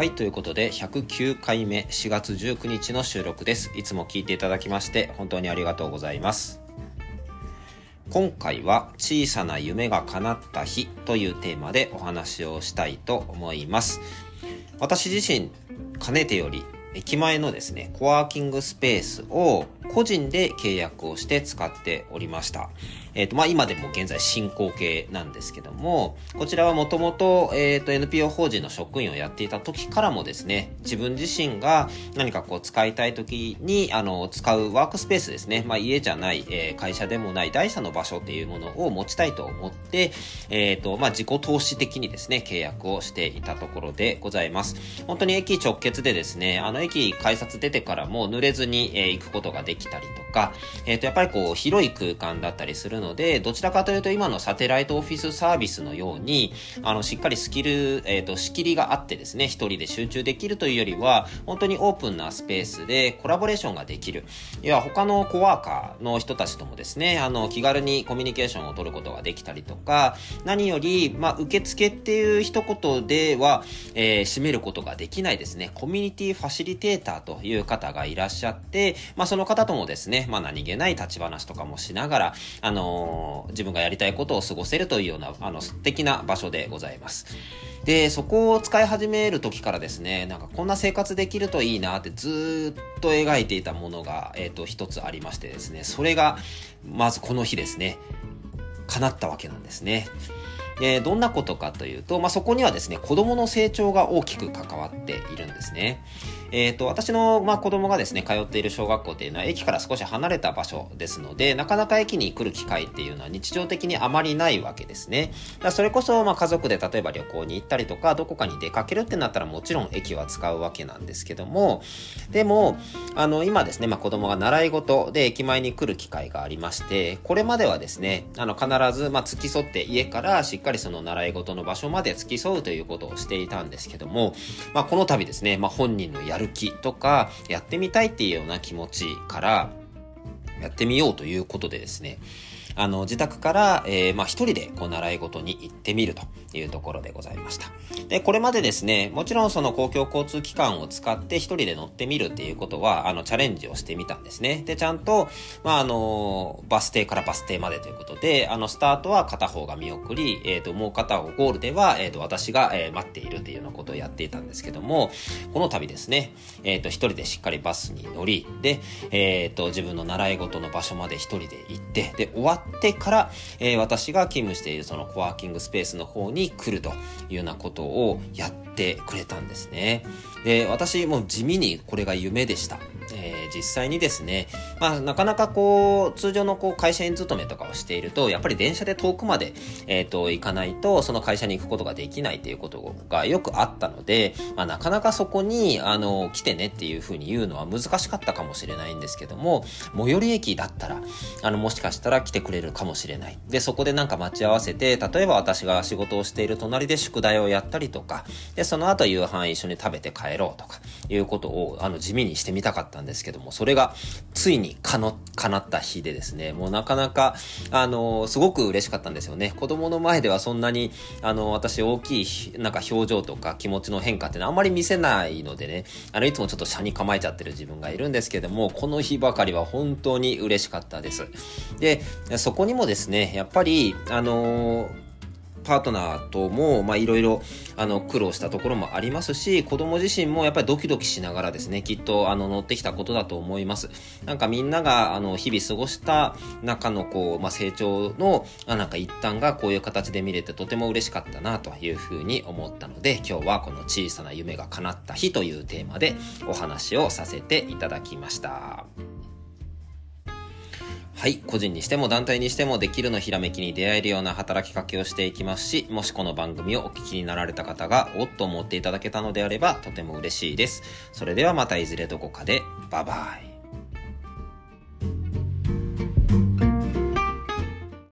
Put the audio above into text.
はい、ということで、109回目、4月19日の収録です。いつも聞いていただきまして、本当にありがとうございます。今回は、小さな夢が叶った日というテーマでお話をしたいと思います。私自身、かねてより、駅前のですね、コワーキングスペースを個人で契約をして使っておりました。えっ、ー、と、まあ、今でも現在進行形なんですけども、こちらはもともと、えっ、ー、と、NPO 法人の職員をやっていた時からもですね、自分自身が何かこう使いたい時に、あの、使うワークスペースですね、まあ、家じゃない、えー、会社でもない第三の場所っていうものを持ちたいと思って、えっ、と、まあ、自己投資的にですね、契約をしていたところでございます。本当に駅直結でですね、あの、駅改札出てからも濡れずに、え行くことができたりとか、えっ、と、やっぱりこう、広い空間だったりするので、どちらかというと今のサテライトオフィスサービスのように、あの、しっかりスキル、えっ、ー、と、仕切りがあってですね、一人で集中できるというよりは、本当にオープンなスペースでコラボレーションができる。いや、他のコワーカーの人たちともですね、あの、気軽にコミュニケーションを取ることができたりとか、何より、まあ、受付っていう一言では、えー、締めることができないですね、コミュニティファシリテーターという方がいらっしゃって、まあ、その方ともですね、まあ、何気ない立ち話とかもしながら、あのー自分がやりたいことを過ごせるというような、あの、素敵な場所でございます。で、そこを使い始める時からですね、なんかこんな生活できるといいなってずっと描いていたものが、えっ、ー、と、一つありましてですね、それが、まずこの日ですね、叶ったわけなんですね。で、どんなことかというと、まあ、そこにはですね、子供の成長が大きく関わっているんですね。えっ、ー、と、私の、まあ、子供がですね、通っている小学校っていうのは駅から少し離れた場所ですので、なかなか駅に来る機会っていうのは日常的にあまりないわけですね。だそれこそ、まあ、家族で例えば旅行に行ったりとか、どこかに出かけるってなったらもちろん駅は使うわけなんですけども、でも、あの、今ですね、まあ、子供が習い事で駅前に来る機会がありまして、これまではですね、あの、必ず、まあ、付き添って家からしっかりその習い事の場所まで付き添うということをしていたんですけども、まあ、この度ですね、まあ、本人のやる気とか、やってみたいっていうような気持ちから、やってみようということでですね、あの、自宅から、えー、まあ、一人で、こう、習い事に行ってみるというところでございました。で、これまでですね、もちろんその公共交通機関を使って一人で乗ってみるっていうことは、あの、チャレンジをしてみたんですね。で、ちゃんと、まあ、あの、バス停からバス停までということで、あの、スタートは片方が見送り、えっ、ー、と、もう片方ゴールでは、えっ、ー、と、私が、えー、待っているっていうようなことをやっていたんですけども、この度ですね、えっ、と、一人でしっかりバスに乗り、で、えっ、と、自分の習い事の場所まで一人で行って、で、終わってから、えー、私が勤務しているそのコワーキングスペースの方に来るというようなことをやってくれたんですね。で、私も地味にこれが夢でした。えー、実際にですね、まあ、なかなかこう、通常のこう、会社員勤めとかをしていると、やっぱり電車で遠くまで、えっ、ー、と、行かないと、その会社に行くことができないっていうことがよくあったので、まあ、なかなかそこに、あの、来てねっていうふうに言うのは難しかったかもしれないんですけども、最寄り駅だったら、あの、もしかしたら来てくれるかもしれない。で、そこでなんか待ち合わせて、例えば私が仕事をしている隣で宿題をやったりとか、で、その後夕飯一緒に食べて帰ろうとか、いうことを、あの、地味にしてみたかったんですけども、それが、ついにかの、叶った日でですね、もうなかなか、あの、すごく嬉しかったんですよね。子供の前ではそんなに、あの、私大きい、なんか表情とか気持ちの変化っていうのはあんまり見せないのでね、あの、いつもちょっと車に構えちゃってる自分がいるんですけども、この日ばかりは本当に嬉しかったです。で、そこにもですね、やっぱり、あのパートナーとも、ま、いろいろ、あの、苦労したところもありますし、子供自身もやっぱりドキドキしながらですね、きっと、あの、乗ってきたことだと思います。なんかみんなが、あの、日々過ごした中の、こう、まあ、成長の、あなんか一端がこういう形で見れてとても嬉しかったな、というふうに思ったので、今日はこの小さな夢が叶った日というテーマでお話をさせていただきました。はい。個人にしても団体にしてもできるのひらめきに出会えるような働きかけをしていきますし、もしこの番組をお聞きになられた方が、おっと思っていただけたのであれば、とても嬉しいです。それではまたいずれどこかで、バイバイ。